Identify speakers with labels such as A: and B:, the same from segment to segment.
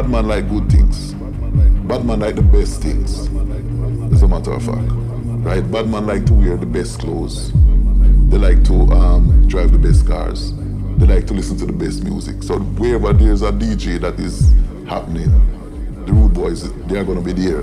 A: Bad man like good things. Bad man like the best things. As a matter of fact, right? Bad man like to wear the best clothes. They like to um, drive the best cars. They like to listen to the best music. So wherever there's a DJ that is happening, the rude boys they are gonna be there.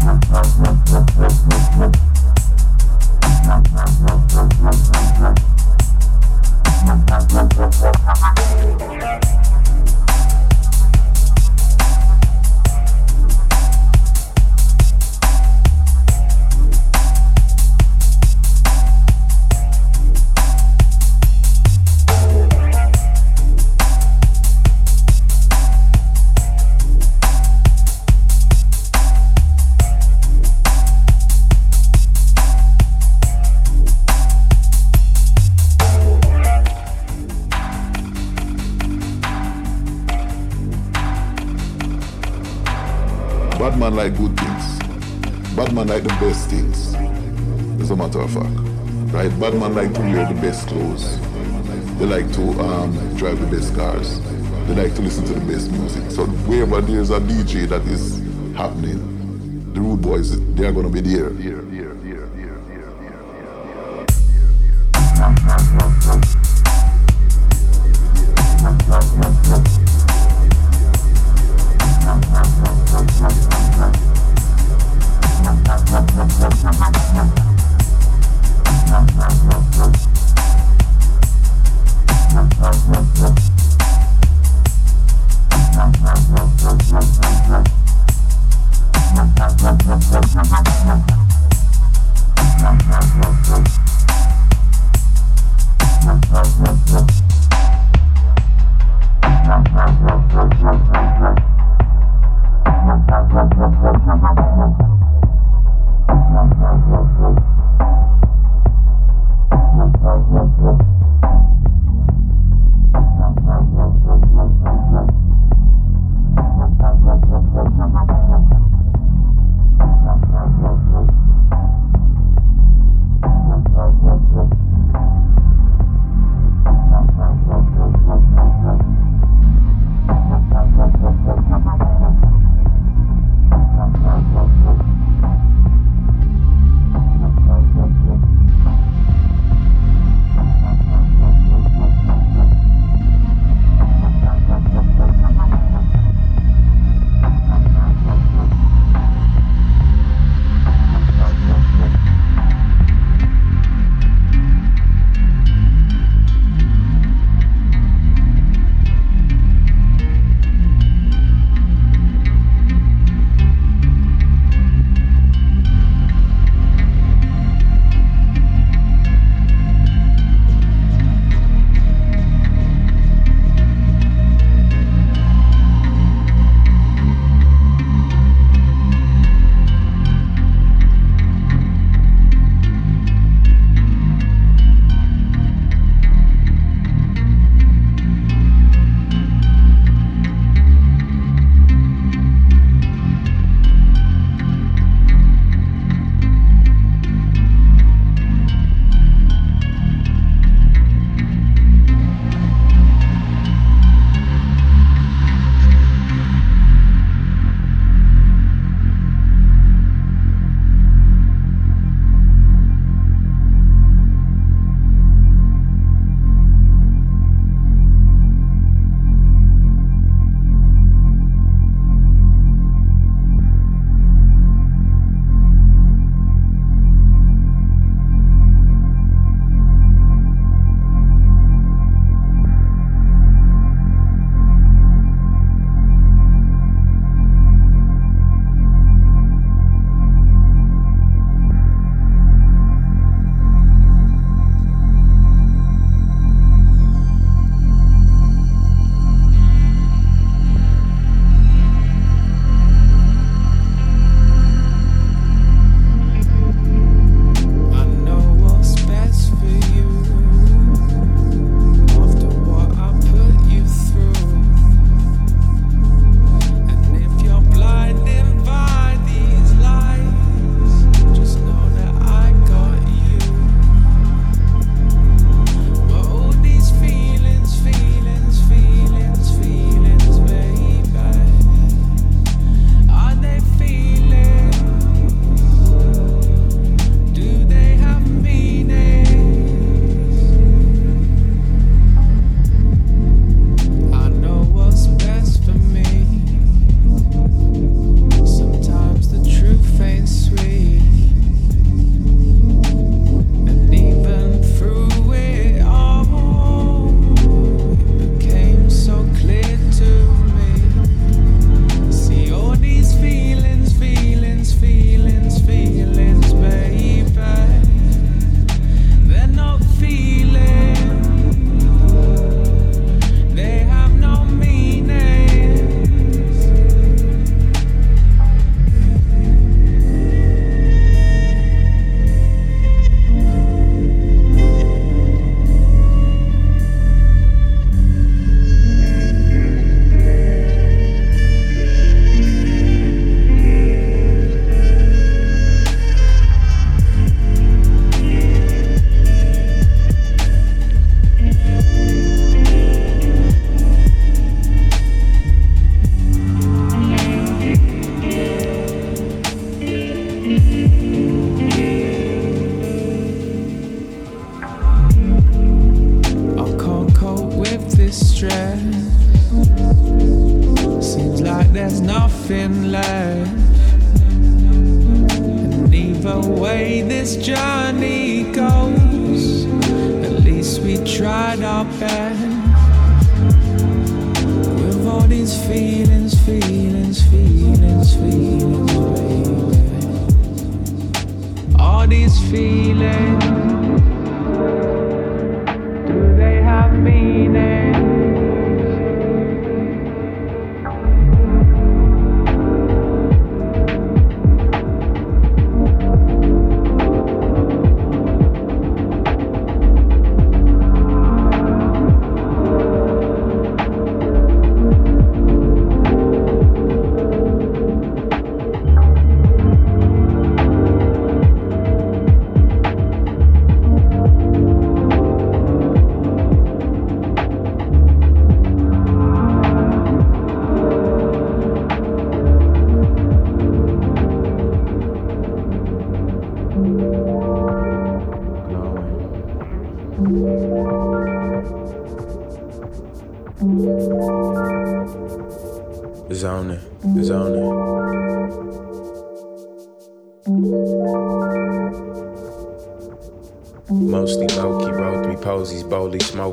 A: Thank you. man like the best things. As a matter of fact. Right? Bad man like to wear the best clothes. They like to um, drive the best cars. They like to listen to the best music. So wherever there's a DJ that is happening, the rude boys, they are going to be there.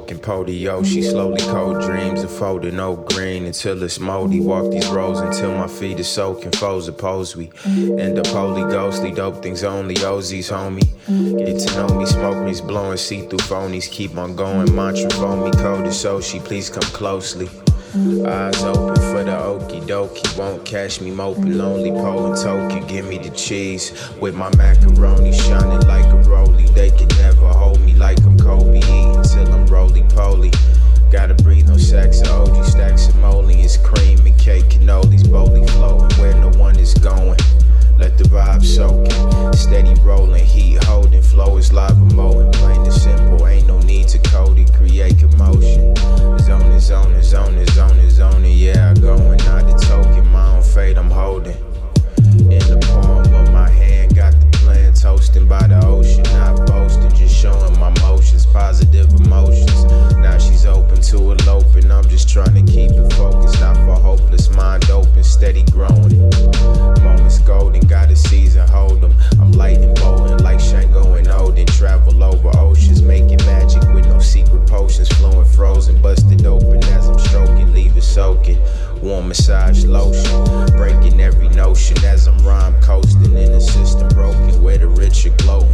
B: Smoking podio. She slowly cold dreams of folding no green until it's moldy. Walk these roads until my feet are soaking. Foes oppose we. End up holy ghostly. Dope things only. Ozies, homie. Get to know me. Smoke me's blowing. See through phonies. Keep on going. Mantra for me. Cold so she please come closely. Eyes open for the okie dokie. Won't catch me moping. Lonely pole and token. Give me the cheese with my macaroni shining like a roly. They can never hold me like I'm Kobe. I'm roly poly. Gotta breathe on sex, OG stacks of moly. It's cream and cake, cannolis, boldly flowing where no one is going. Let the vibe soak in. Steady rolling, heat holding, flow is live mowing. Plain and simple, ain't no need to code it, create commotion. Zone is zone is zone is zone is zone yeah, I go and not the token, my own fate I'm holding. In the palm of my hand, got the plan, toasting by the open to eloping, I'm just trying to keep it focused, not for hopeless, mind open, steady growing. Moments golden, got a season, hold them. I'm light and bold like Shango and Odin, travel over oceans, making magic with no secret potions, flowing frozen, busted open as I'm stroking, leave it soaking. Warm massage lotion, breaking every notion as I'm rhyme coasting in a system broken where the rich are glowing.